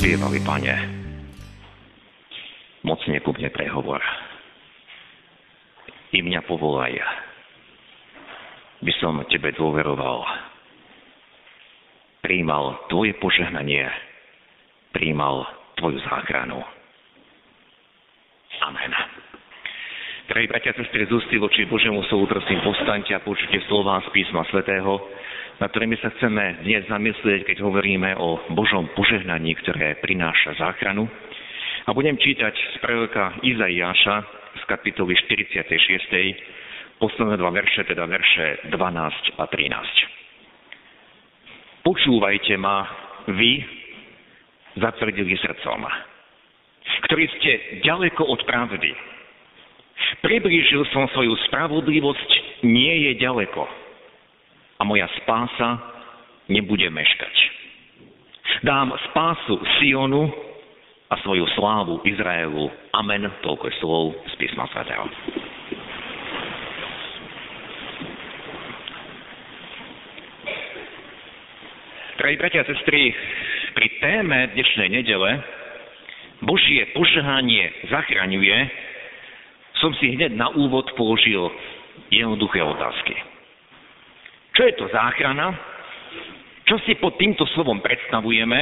spievali, pane. Mocne ku mne prehovor. I mňa povolaj, by som tebe dôveroval. Príjmal tvoje požehnanie, príjmal tvoju záchranu. Amen. Drahí bratia, sestry, z ústy voči Božiemu slovu, prosím, postaňte a počujte slova z písma svätého, na ktorými sa chceme dnes zamyslieť, keď hovoríme o Božom požehnaní, ktoré prináša záchranu. A budem čítať z proroka Izaiáša z kapitoly 46. posledné dva verše, teda verše 12 a 13. Počúvajte ma vy, zatvrdili srdcom, ktorí ste ďaleko od pravdy. Priblížil som svoju spravodlivosť, nie je ďaleko a moja spása nebude meškať. Dám spásu Sionu a svoju slávu Izraelu. Amen. Toľko je slov z písma svätého. Drahí bratia a sestry, pri téme dnešnej nedele Božie požehanie zachraňuje, som si hneď na úvod položil jednoduché otázky. Čo je to záchrana? Čo si pod týmto slovom predstavujeme?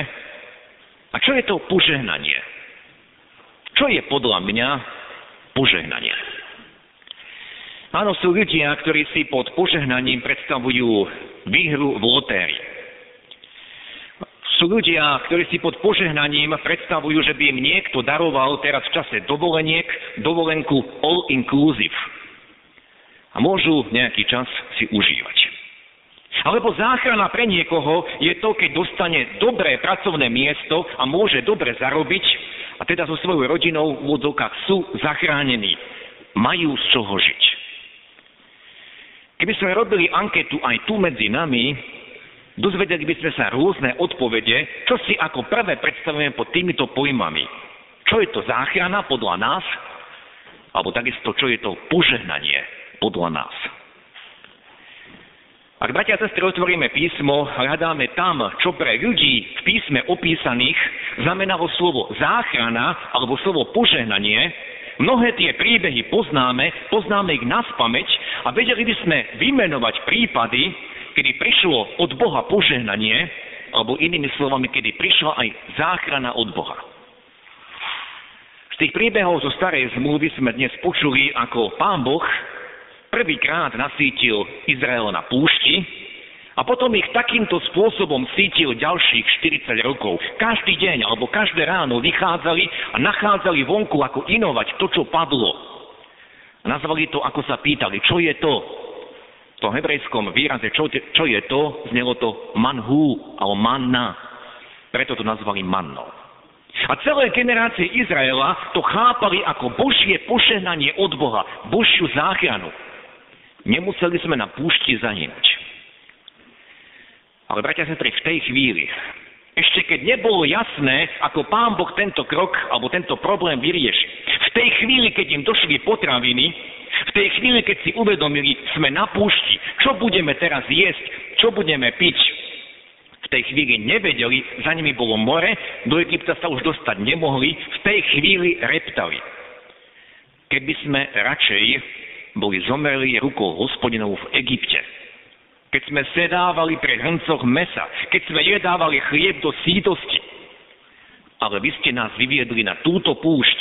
A čo je to požehnanie? Čo je podľa mňa požehnanie? Áno, sú ľudia, ktorí si pod požehnaním predstavujú výhru v lotérii. Sú ľudia, ktorí si pod požehnaním predstavujú, že by im niekto daroval teraz v čase dovoleniek dovolenku all inclusive. A môžu nejaký čas si užívať. Alebo záchrana pre niekoho je to, keď dostane dobré pracovné miesto a môže dobre zarobiť a teda so svojou rodinou v úvodzovkách sú zachránení. Majú z čoho žiť. Keby sme robili anketu aj tu medzi nami, dozvedeli by sme sa rôzne odpovede, čo si ako prvé predstavujeme pod týmito pojmami. Čo je to záchrana podľa nás? Alebo takisto, čo je to požehnanie podľa nás? Ak, bratia a sestry, otvoríme písmo, hľadáme tam, čo pre ľudí v písme opísaných znamenalo slovo záchrana alebo slovo požehnanie, mnohé tie príbehy poznáme, poznáme ich na spameť a vedeli by sme vymenovať prípady, kedy prišlo od Boha požehnanie, alebo inými slovami, kedy prišla aj záchrana od Boha. Z tých príbehov zo starej zmluvy sme dnes počuli, ako pán Boh prvýkrát nasítil Izrael na púšti a potom ich takýmto spôsobom sítil ďalších 40 rokov. Každý deň alebo každé ráno vychádzali a nachádzali vonku, ako inovať to, čo padlo. Nazvali to, ako sa pýtali, čo je to? V tom hebrejskom výraze, čo, čo je to, znelo to manhu alebo manna. Preto to nazvali mannou. A celé generácie Izraela to chápali ako Božie pošehnanie od Boha, Božiu záchranu. Nemuseli sme na púšti zahynúť. Ale bratia sa v tej chvíli, ešte keď nebolo jasné, ako pán Boh tento krok alebo tento problém vyrieši, v tej chvíli, keď im došli potraviny, tej chvíli, keď si uvedomili, sme na púšti, čo budeme teraz jesť, čo budeme piť, v tej chvíli nevedeli, za nimi bolo more, do Egypta sa už dostať nemohli, v tej chvíli reptali. Keby sme radšej boli zomreli rukou hospodinou v Egypte. Keď sme sedávali pri hrncoch mesa, keď sme jedávali chlieb do sítosti. Ale vy ste nás vyviedli na túto púšť,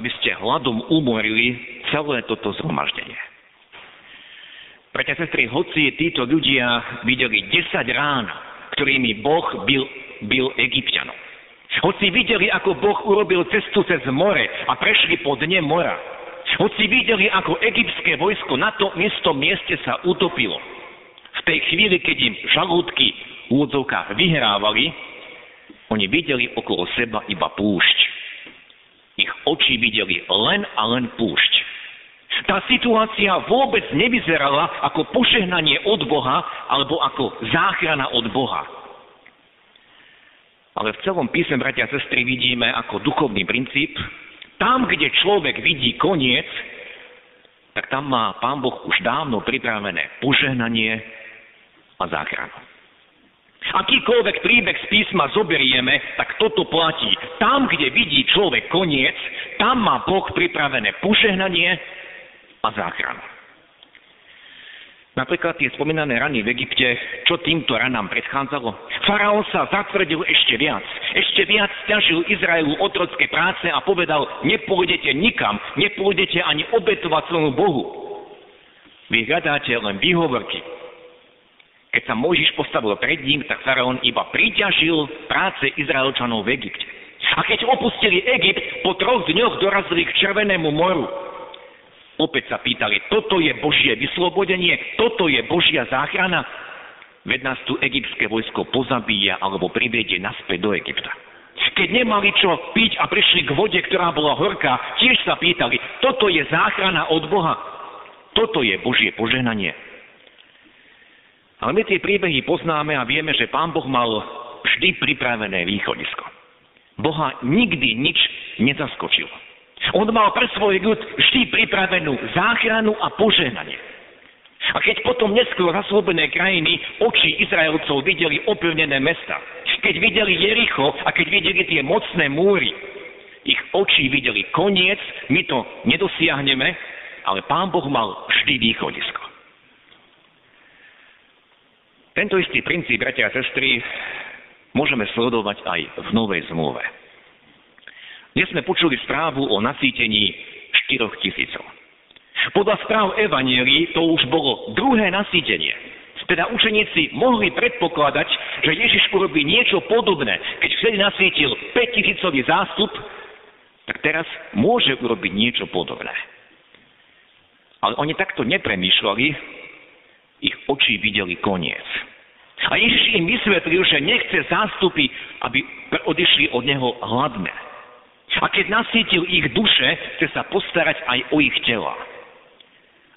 aby ste hladom umorili celé toto zhromaždenie. Preto, sestry, hoci títo ľudia videli 10 rán, ktorými Boh byl, byl Egyptianom. Hoci videli, ako Boh urobil cestu cez more a prešli po dne mora, hoci videli, ako egyptské vojsko na tom istom mieste sa utopilo. V tej chvíli, keď im žalúdky v vyhrávali, Oni videli okolo seba iba púšť. Ich oči videli len a len púšť. Tá situácia vôbec nevyzerala ako požehnanie od Boha alebo ako záchrana od Boha. Ale v celom písme, bratia a sestry, vidíme ako duchovný princíp, tam, kde človek vidí koniec, tak tam má Pán Boh už dávno pripravené požehnanie a záchranu. Akýkoľvek príbeh z písma zoberieme, tak toto platí. Tam, kde vidí človek koniec, tam má Boh pripravené požehnanie a záchranu. Napríklad tie spomínané rany v Egypte, čo týmto ranám predchádzalo? Faraón sa zatvrdil ešte viac. Ešte viac stiažil Izraelu otrocké práce a povedal, nepôjdete nikam, nepôjdete ani obetovať svojmu Bohu. Vy hľadáte len výhovorky. Keď sa Mojžiš postavil pred ním, tak faraón iba priťažil práce Izraelčanov v Egypte. A keď opustili Egypt, po troch dňoch dorazili k Červenému moru. Opäť sa pýtali, toto je Božie vyslobodenie, toto je Božia záchrana. Veď nás tu egyptské vojsko pozabíja alebo priviedie naspäť do Egypta. Keď nemali čo piť a prišli k vode, ktorá bola horká, tiež sa pýtali, toto je záchrana od Boha. Toto je Božie poženanie. Ale my tie príbehy poznáme a vieme, že Pán Boh mal vždy pripravené východisko. Boha nikdy nič nezaskočilo. On mal pre svoj ľud vždy pripravenú záchranu a požehnanie. A keď potom neskôr zaslobené krajiny oči Izraelcov videli opevnené mesta, keď videli Jericho a keď videli tie mocné múry, ich oči videli koniec, my to nedosiahneme, ale Pán Boh mal vždy východisko. Tento istý princíp, bratia a sestry, môžeme sledovať aj v Novej zmluve. Dnes sme počuli správu o nasýtení 4 tisícov. Podľa správ Evanielii to už bolo druhé nasýtenie. Teda učeníci mohli predpokladať, že Ježiš urobí niečo podobné. Keď vtedy nasvítil 5 tisícový zástup, tak teraz môže urobiť niečo podobné. Ale oni takto nepremýšľali, ich oči videli koniec. A Ježiš im vysvetlil, že nechce zástupy, aby odišli od neho hladné. A keď nasítil ich duše, chce sa postarať aj o ich tela.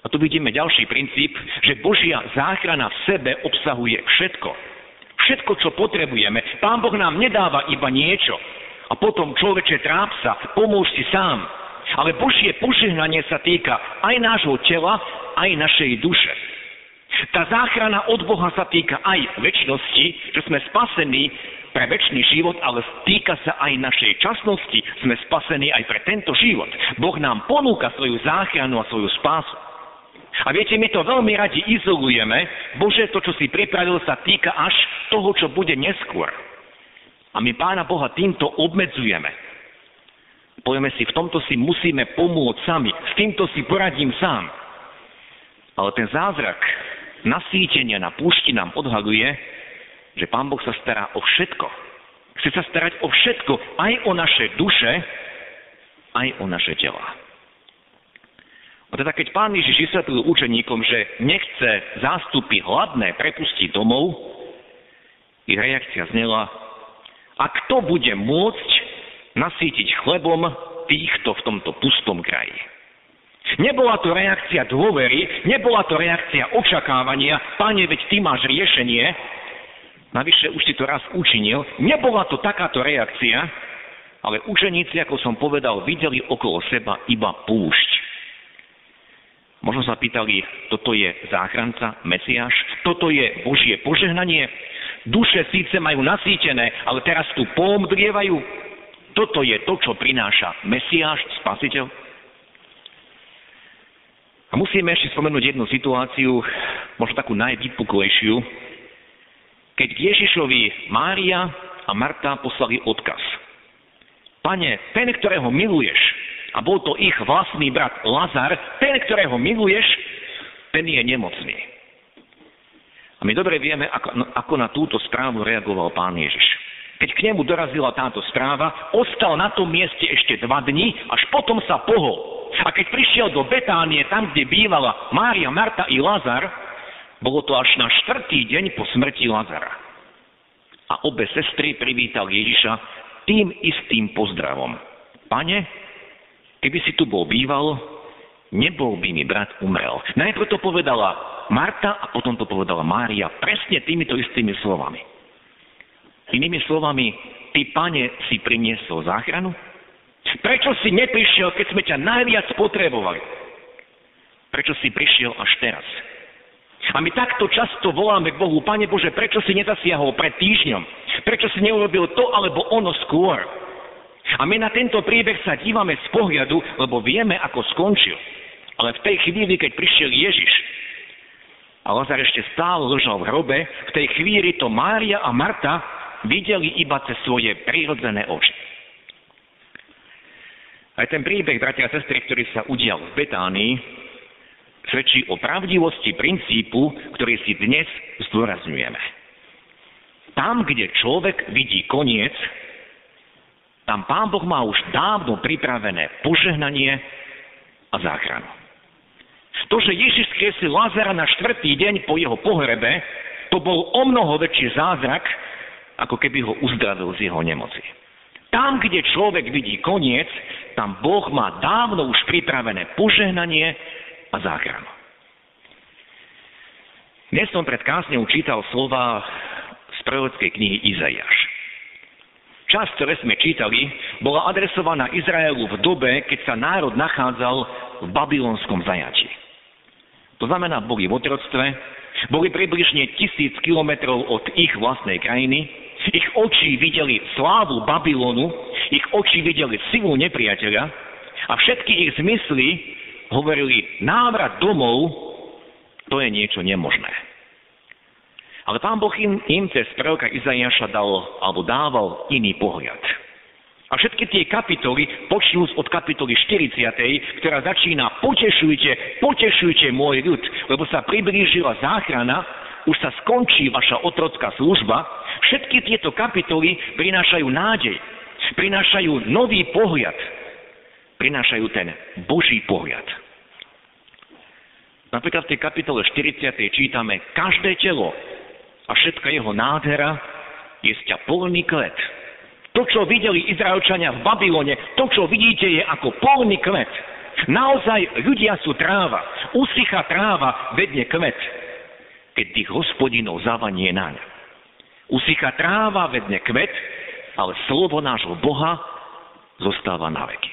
A tu vidíme ďalší princíp, že Božia záchrana v sebe obsahuje všetko. Všetko, čo potrebujeme. Pán Boh nám nedáva iba niečo. A potom človeče tráp sa, pomôž si sám. Ale Božie požehnanie sa týka aj nášho tela, aj našej duše. Tá záchrana od Boha sa týka aj väčšnosti, že sme spasení pre väčší život, ale týka sa aj našej časnosti. Sme spasení aj pre tento život. Boh nám ponúka svoju záchranu a svoju spásu. A viete, my to veľmi radi izolujeme. Bože, to, čo si pripravil, sa týka až toho, čo bude neskôr. A my Pána Boha týmto obmedzujeme. Povieme si, v tomto si musíme pomôcť sami. S týmto si poradím sám. Ale ten zázrak nasýtenia na púšti nám odhaluje, že Pán Boh sa stará o všetko. Chce sa starať o všetko, aj o naše duše, aj o naše tela. A teda keď pán Ježiš vysvetlil učeníkom, že nechce zástupy hladné prepustiť domov, ich reakcia znela, a kto bude môcť nasýtiť chlebom týchto v tomto pustom kraji? Nebola to reakcia dôvery, nebola to reakcia očakávania, páne, veď ty máš riešenie, Navyše už si to raz učinil. Nebola to takáto reakcia, ale učeníci, ako som povedal, videli okolo seba iba púšť. Možno sa pýtali, toto je záchranca, Mesiáš, toto je Božie požehnanie. Duše síce majú nasýtené, ale teraz tu pomdlievajú. Toto je to, čo prináša Mesiáš, Spasiteľ. A musíme ešte spomenúť jednu situáciu, možno takú najvypuklejšiu, keď Ježišovi Mária a Marta poslali odkaz. Pane, ten, ktorého miluješ, a bol to ich vlastný brat Lazar, ten, ktorého miluješ, ten je nemocný. A my dobre vieme, ako, no, ako na túto správu reagoval pán Ježiš. Keď k nemu dorazila táto správa, ostal na tom mieste ešte dva dni, až potom sa pohol. A keď prišiel do Betánie, tam, kde bývala Mária, Marta i Lazar, bolo to až na štvrtý deň po smrti Lazara. a obe sestry privítal Ježiša tým istým pozdravom. Pane, keby si tu bol býval, nebol by mi brat umrel. Najprv to povedala Marta a potom to povedala Mária presne týmito istými slovami. Inými slovami, ty, pane, si priniesol záchranu? Prečo si neprišiel, keď sme ťa najviac potrebovali? Prečo si prišiel až teraz? A my takto často voláme k Bohu, Pane Bože, prečo si nezasiahol pred týždňom? Prečo si neurobil to alebo ono skôr? A my na tento príbeh sa dívame z pohľadu, lebo vieme, ako skončil. Ale v tej chvíli, keď prišiel Ježiš, a Lazar ešte stále ležal v hrobe, v tej chvíli to Mária a Marta videli iba cez svoje prírodzené oči. Aj ten príbeh, bratia a sestry, ktorý sa udial v Betánii, svedčí o pravdivosti princípu, ktorý si dnes zdôrazňujeme. Tam, kde človek vidí koniec, tam Pán Boh má už dávno pripravené požehnanie a záchranu. To, že Ježiš skresil Lazara na štvrtý deň po jeho pohrebe, to bol o mnoho väčší zázrak, ako keby ho uzdravil z jeho nemoci. Tam, kde človek vidí koniec, tam Boh má dávno už pripravené požehnanie a záchranu. Dnes som pred kázňou čítal slova z prorockej knihy Izaiáš. Časť, ktoré sme čítali, bola adresovaná Izraelu v dobe, keď sa národ nachádzal v babylonskom zajatí. To znamená, boli v otroctve, boli približne tisíc kilometrov od ich vlastnej krajiny, ich oči videli slávu Babylonu, ich oči videli silu nepriateľa a všetky ich zmysly hovorili, návrat domov, to je niečo nemožné. Ale pán Boh im, im cez proroka Izaiáša dal, alebo dával iný pohľad. A všetky tie kapitoly, počnúc od kapitoly 40., ktorá začína potešujte, potešujte môj ľud, lebo sa priblížila záchrana, už sa skončí vaša otrocká služba, všetky tieto kapitoly prinášajú nádej, prinášajú nový pohľad, prinášajú ten Boží pohľad. Napríklad v tej kapitole 40. čítame, každé telo a všetka jeho nádhera je sťa polný klet. To, čo videli Izraelčania v Babylone, to, čo vidíte, je ako polný kvet. Naozaj ľudia sú tráva. Usycha tráva vedne kvet, keď tých hospodinov zavanie naň. Usycha tráva vedne kvet, ale slovo nášho Boha zostáva na veky.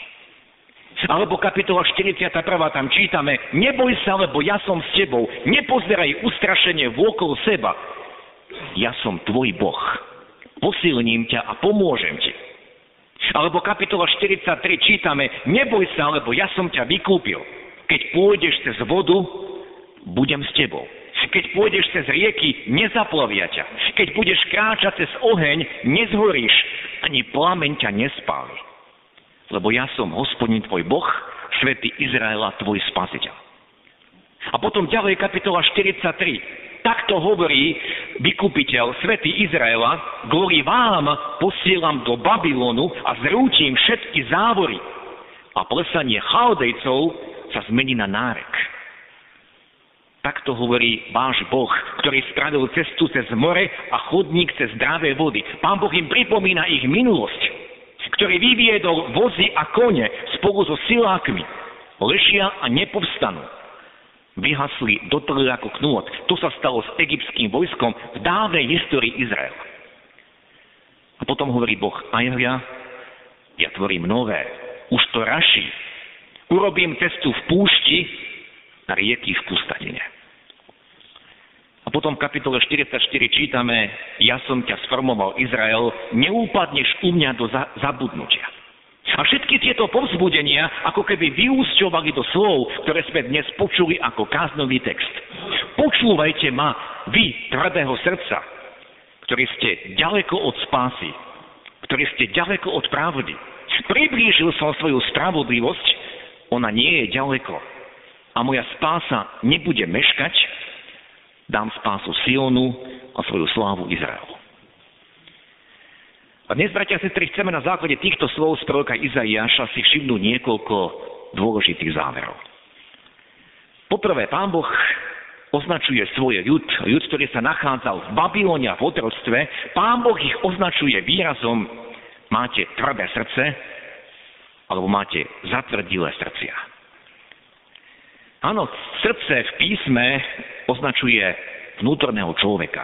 Alebo kapitola 41. tam čítame, neboj sa, lebo ja som s tebou, nepozeraj ustrašenie vôkol seba. Ja som tvoj Boh. Posilním ťa a pomôžem ti. Alebo kapitola 43 čítame, neboj sa, lebo ja som ťa vykúpil. Keď pôjdeš cez vodu, budem s tebou. Keď pôjdeš cez rieky, nezaplavia ťa. Keď budeš kráčať cez oheň, nezhoríš, ani plameň ťa nespáli lebo ja som hospodin tvoj Boh, svätý Izraela, tvoj spasiteľ. A potom ďalej kapitola 43. Takto hovorí vykupiteľ, svätý Izraela, kvôli vám posielam do Babylonu a zrútim všetky závory. A plesanie chaldejcov sa zmení na nárek. Takto hovorí váš Boh, ktorý spravil cestu cez more a chodník cez zdravé vody. Pán Boh im pripomína ich minulosť ktorý vyviedol vozy a kone spolu so silákmi, lešia a nepovstanú. Vyhasli do ako knôt. To sa stalo s egyptským vojskom v dávnej histórii Izraela. A potom hovorí Boh, a ja, ja tvorím nové, už to raší. Urobím cestu v púšti a rieky v pustatine. A potom v kapitole 44 čítame, ja som ťa sformoval Izrael, neúpadneš u mňa do za- zabudnutia. A všetky tieto povzbudenia ako keby vyúsťovali do slov, ktoré sme dnes počuli ako káznový text. Počúvajte ma, vy, tvrdého srdca, ktorí ste ďaleko od spásy, ktorí ste ďaleko od pravdy. Priblížil som svoju spravodlivosť, ona nie je ďaleko. A moja spása nebude meškať, dám spásu Sionu a svoju slávu Izraelu. A dnes, bratia a sestry, chceme na základe týchto slov z proroka Izaiáša si všimnúť niekoľko dôležitých záverov. Poprvé, pán Boh označuje svoj ľud, ľud, ktorý sa nachádzal v Babylóne v otroctve, Pán Boh ich označuje výrazom máte tvrdé srdce alebo máte zatvrdilé srdcia. Áno, srdce v písme označuje vnútorného človeka,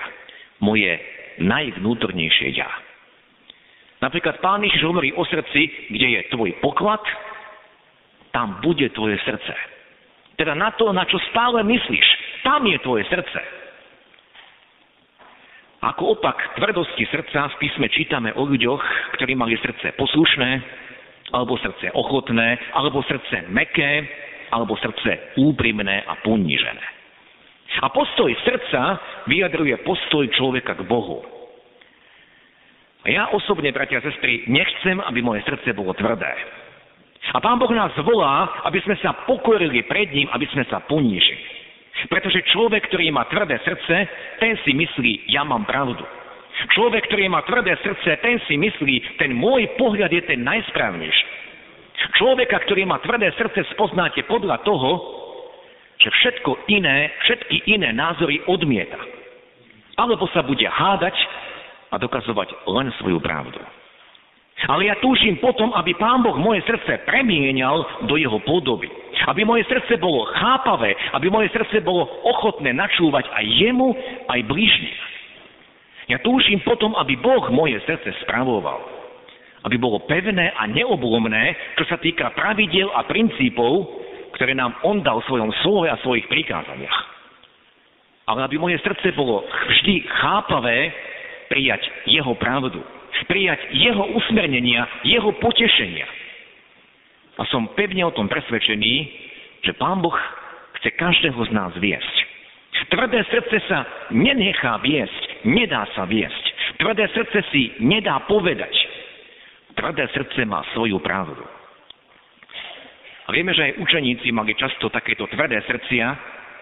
moje najvnútornejšie ja. Napríklad pán Ježiš hovorí o srdci, kde je tvoj poklad, tam bude tvoje srdce. Teda na to, na čo stále myslíš, tam je tvoje srdce. Ako opak tvrdosti srdca v písme čítame o ľuďoch, ktorí mali srdce poslušné, alebo srdce ochotné, alebo srdce meké, alebo srdce úprimné a ponížené. A postoj srdca vyjadruje postoj človeka k Bohu. A ja osobne, bratia a sestry, nechcem, aby moje srdce bolo tvrdé. A Pán Boh nás volá, aby sme sa pokorili pred ním, aby sme sa ponížili. Pretože človek, ktorý má tvrdé srdce, ten si myslí, ja mám pravdu. Človek, ktorý má tvrdé srdce, ten si myslí, ten môj pohľad je ten najsprávnejší. Človeka, ktorý má tvrdé srdce, spoznáte podľa toho, že všetko iné, všetky iné názory odmieta. Alebo sa bude hádať a dokazovať len svoju pravdu. Ale ja túžim potom, aby Pán Boh moje srdce premienial do jeho podoby. Aby moje srdce bolo chápavé, aby moje srdce bolo ochotné načúvať aj jemu, aj blížne. Ja túžim potom, aby Boh moje srdce spravoval. Aby bolo pevné a neoblomné, čo sa týka pravidiel a princípov, ktoré nám On dal v svojom slove a svojich prikázaniach. Ale aby moje srdce bolo vždy chápavé prijať Jeho pravdu prijať jeho usmernenia, jeho potešenia. A som pevne o tom presvedčený, že Pán Boh chce každého z nás viesť. Tvrdé srdce sa nenechá viesť, nedá sa viesť. Tvrdé srdce si nedá povedať. Tvrdé srdce má svoju pravdu. Vieme, že aj učeníci mali často takéto tvrdé srdcia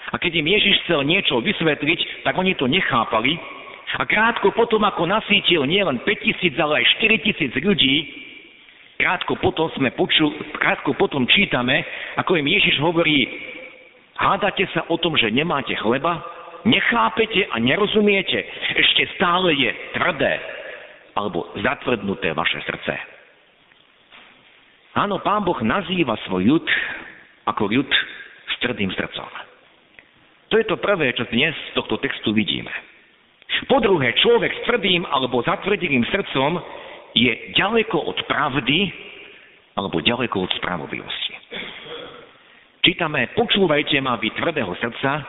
a keď im Ježiš chcel niečo vysvetliť, tak oni to nechápali a krátko potom, ako nasítil nielen 5000, ale aj 4000 ľudí, krátko potom sme počul, krátko potom čítame, ako im Ježiš hovorí, hádate sa o tom, že nemáte chleba? Nechápete a nerozumiete? Ešte stále je tvrdé alebo zatvrdnuté vaše srdce. Áno, Pán Boh nazýva svoj ľud ako ľud s tvrdým srdcom. To je to prvé, čo dnes z tohto textu vidíme. Po druhé, človek s tvrdým alebo zatvrdilým srdcom je ďaleko od pravdy alebo ďaleko od spravodlivosti. Čítame, počúvajte ma vy tvrdého srdca,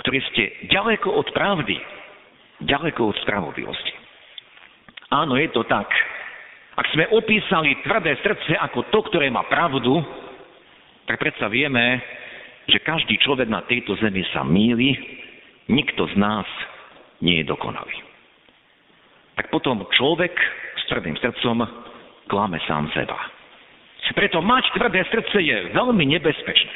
ktorí ste ďaleko od pravdy, ďaleko od spravodlivosti. Áno, je to tak. Ak sme opísali tvrdé srdce ako to, ktoré má pravdu, tak predsa vieme, že každý človek na tejto zemi sa míli, nikto z nás nie je dokonalý. Tak potom človek s tvrdým srdcom klame sám seba. Preto mať tvrdé srdce je veľmi nebezpečné.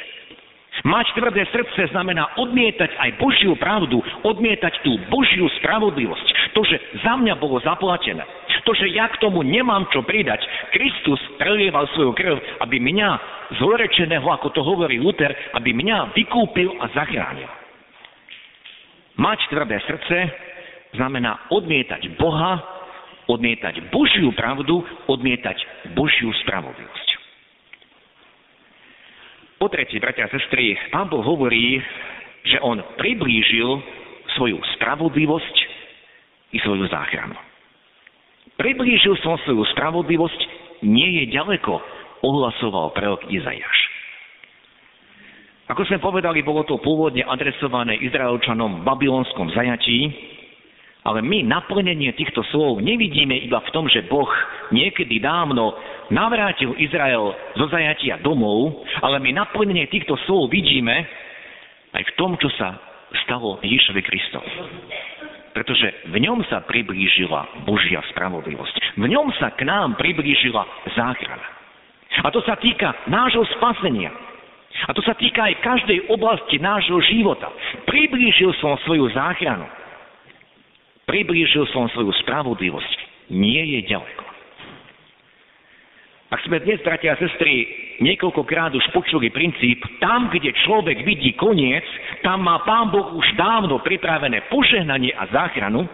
Mať tvrdé srdce znamená odmietať aj Božiu pravdu, odmietať tú Božiu spravodlivosť. To, že za mňa bolo zaplatené. To, že ja k tomu nemám čo pridať. Kristus prelieval svoju krv, aby mňa, zlorečeného, ako to hovorí Luther, aby mňa vykúpil a zachránil. Mať tvrdé srdce znamená odmietať Boha, odmietať Božiu pravdu, odmietať Božiu spravodlivosť. Po tretie, bratia a sestry, Pán Boh hovorí, že On priblížil svoju spravodlivosť i svoju záchranu. Priblížil som svoju spravodlivosť, nie je ďaleko, ohlasoval prorok Izajaš. Ako sme povedali, bolo to pôvodne adresované Izraelčanom v babylonskom zajatí, ale my naplnenie týchto slov nevidíme iba v tom, že Boh niekedy dávno navrátil Izrael zo zajatia domov, ale my naplnenie týchto slov vidíme aj v tom, čo sa stalo Ježišovi Kristovi. Pretože v ňom sa priblížila Božia spravodlivosť. V ňom sa k nám priblížila záchrana. A to sa týka nášho spasenia. A to sa týka aj každej oblasti nášho života. Priblížil som svoju záchranu. Priblížil som svoju spravodlivosť. Nie je ďaleko. Ak sme dnes, bratia a sestry, niekoľkokrát už počuli princíp, tam, kde človek vidí koniec, tam má Pán Boh už dávno pripravené požehnanie a záchranu,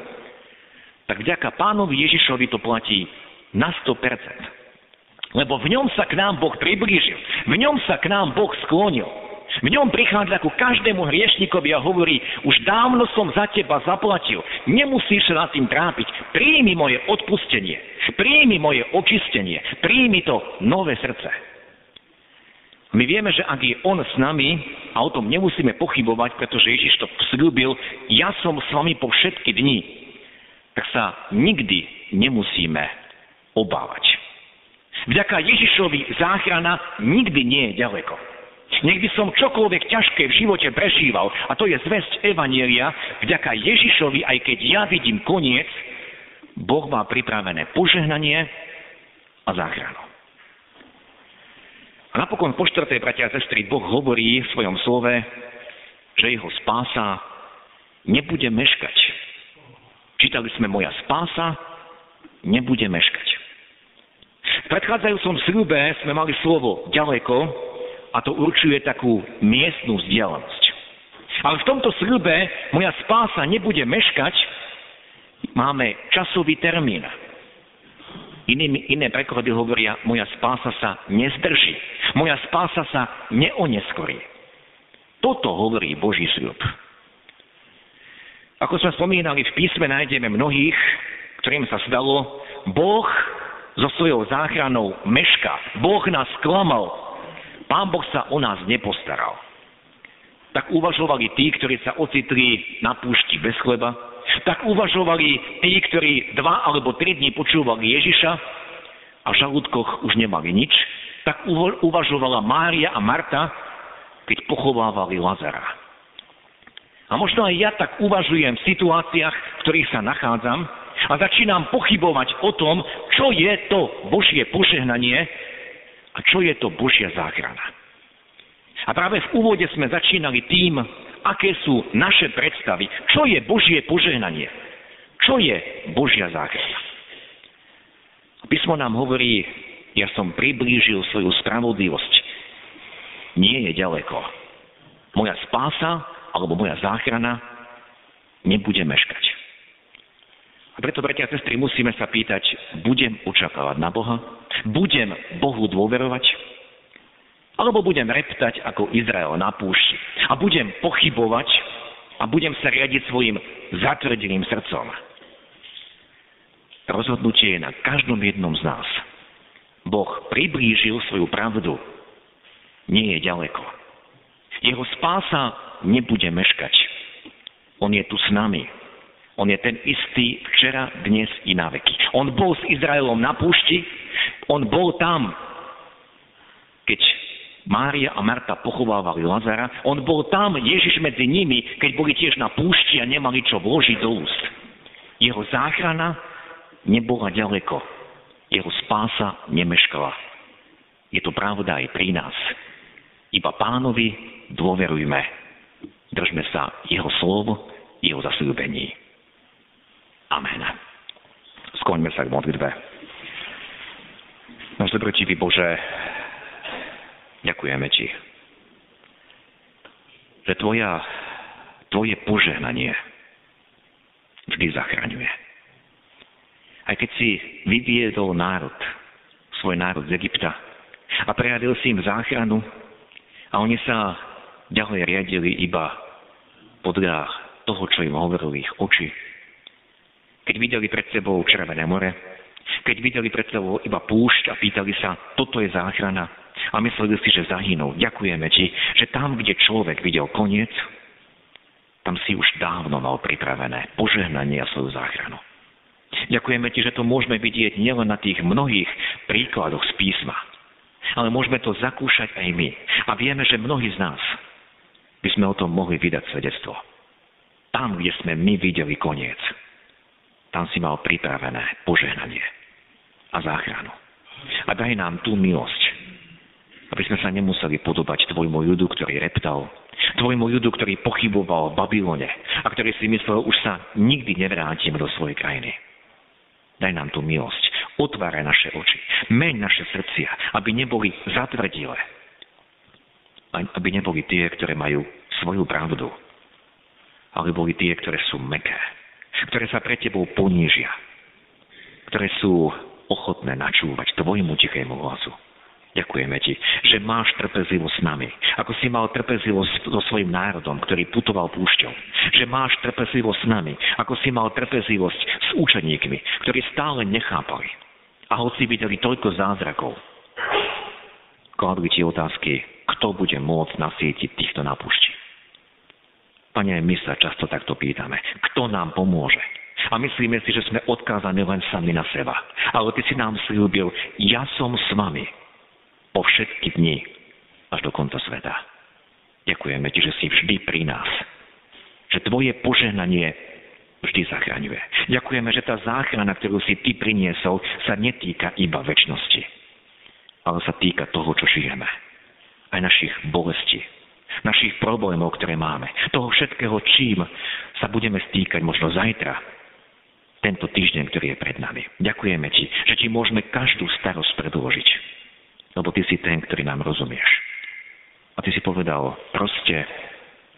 tak vďaka Pánovi Ježišovi to platí na 100%. Lebo v ňom sa k nám Boh priblížil, v ňom sa k nám Boh sklonil. V ňom prichádza ku každému hriešnikovi a hovorí, už dávno som za teba zaplatil, nemusíš sa nad tým trápiť, príjmi moje odpustenie, príjmi moje očistenie, príjmi to nové srdce. My vieme, že ak je On s nami, a o tom nemusíme pochybovať, pretože Ježiš to slúbil, ja som s vami po všetky dni, tak sa nikdy nemusíme obávať. Vďaka Ježišovi záchrana nikdy nie je ďaleko. By som čokoľvek ťažké v živote prežíval, a to je zväzť Evanielia, vďaka Ježišovi, aj keď ja vidím koniec, Boh má pripravené požehnanie a záchranu. A napokon po štvrtej, bratia a sestry, Boh hovorí v svojom slove, že jeho spása nebude meškať. Čítali sme moja spása, nebude meškať. V predchádzajúcom sľube sme mali slovo ďaleko, a to určuje takú miestnú vzdialenosť. Ale v tomto sľube moja spása nebude meškať, máme časový termín. Iné, iné preklady hovoria, moja spása sa nezdrží. Moja spása sa neoneskorí. Toto hovorí Boží sľub. Ako sme spomínali, v písme nájdeme mnohých, ktorým sa zdalo, Boh so svojou záchranou meška. Boh nás klamal, Pán Boh sa o nás nepostaral. Tak uvažovali tí, ktorí sa ocitli na púšti bez chleba. Tak uvažovali tí, ktorí dva alebo tri dní počúvali Ježiša a v žalúdkoch už nemali nič. Tak uvažovala Mária a Marta, keď pochovávali Lazara. A možno aj ja tak uvažujem v situáciách, v ktorých sa nachádzam a začínam pochybovať o tom, čo je to Božie požehnanie, a čo je to Božia záchrana? A práve v úvode sme začínali tým, aké sú naše predstavy. Čo je Božie požehnanie? Čo je Božia záchrana? Písmo nám hovorí, ja som priblížil svoju spravodlivosť. Nie je ďaleko. Moja spása alebo moja záchrana nebude meškať. A preto, bratia a sestry, musíme sa pýtať, budem očakávať na Boha? Budem Bohu dôverovať? Alebo budem reptať ako Izrael na púšti a budem pochybovať a budem sa riadiť svojim zatvrdeným srdcom. Rozhodnutie je na každom jednom z nás. Boh priblížil svoju pravdu. Nie je ďaleko. Jeho spása nebude meškať. On je tu s nami. On je ten istý včera, dnes i na veky. On bol s Izraelom na púšti, on bol tam, keď Mária a Marta pochovávali Lazara. On bol tam, Ježiš medzi nimi, keď boli tiež na púšti a nemali čo vložiť do úst. Jeho záchrana nebola ďaleko. Jeho spása nemeškala. Je to pravda aj pri nás. Iba pánovi dôverujme. Držme sa jeho slov, jeho zasľúbení. Amen. Skloňme sa k modlitbe. Náš dobrotivý Bože, ďakujeme Ti, že tvoja, Tvoje požehnanie vždy zachraňuje. Aj keď si vyviedol národ, svoj národ z Egypta a prejavil si im záchranu a oni sa ďalej riadili iba podľa toho, čo im hovorili ich oči, keď videli pred sebou Červené more, keď videli pred sebou iba púšť a pýtali sa, toto je záchrana a mysleli si, že zahynú. Ďakujeme ti, že tam, kde človek videl koniec, tam si už dávno mal pripravené požehnanie a svoju záchranu. Ďakujeme ti, že to môžeme vidieť nielen na tých mnohých príkladoch z písma, ale môžeme to zakúšať aj my. A vieme, že mnohí z nás by sme o tom mohli vydať svedectvo. Tam, kde sme my videli koniec, tam si mal pripravené požehnanie a záchranu. A daj nám tú milosť, aby sme sa nemuseli podobať tvojmu ľudu, ktorý reptal, tvojmu ľudu, ktorý pochyboval v Babylone a ktorý si myslel, už sa nikdy nevrátim do svojej krajiny. Daj nám tú milosť Otváraj naše oči. Meň naše srdcia, aby neboli zatvrdilé. Aby neboli tie, ktoré majú svoju pravdu. Ale boli tie, ktoré sú meké. Ktoré sa pre tebou ponížia. Ktoré sú ochotné načúvať tvojmu tichému hlasu. Ďakujeme ti, že máš trpezlivosť s nami, ako si mal trpezlivosť so svojim národom, ktorý putoval púšťou. Že máš trpezlivosť s nami, ako si mal trpezlivosť s učeníkmi, ktorí stále nechápali. A hoci videli toľko zázrakov, kladli ti otázky, kto bude môcť nasítiť týchto na púšti. Pane, my sa často takto pýtame, kto nám pomôže, a myslíme si, že sme odkázaní len sami na seba. Ale Ty si nám slúbil, ja som s vami po všetky dni až do konca sveta. Ďakujeme Ti, že si vždy pri nás. Že Tvoje požehnanie vždy zachraňuje. Ďakujeme, že tá záchrana, ktorú si Ty priniesol, sa netýka iba väčšnosti, ale sa týka toho, čo žijeme. Aj našich bolestí, našich problémov, ktoré máme. Toho všetkého, čím sa budeme stýkať možno zajtra, tento týždeň, ktorý je pred nami. Ďakujeme Ti, že Ti môžeme každú starosť predložiť lebo ty si ten, ktorý nám rozumieš. A ty si povedal, proste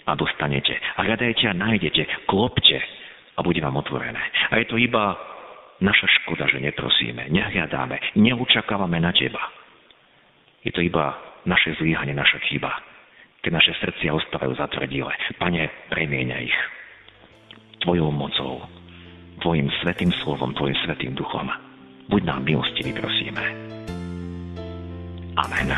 a dostanete. A hľadajte a nájdete, klopte a bude vám otvorené. A je to iba naša škoda, že neprosíme, nehľadáme, neučakávame na teba. Je to iba naše zlíhanie, naša chyba. Keď naše srdcia ostávajú zatvrdile. Pane, premieňa ich. Tvojou mocou, Tvojim svetým slovom, Tvojim svetým duchom. Buď nám milostivý, prosíme. Amen.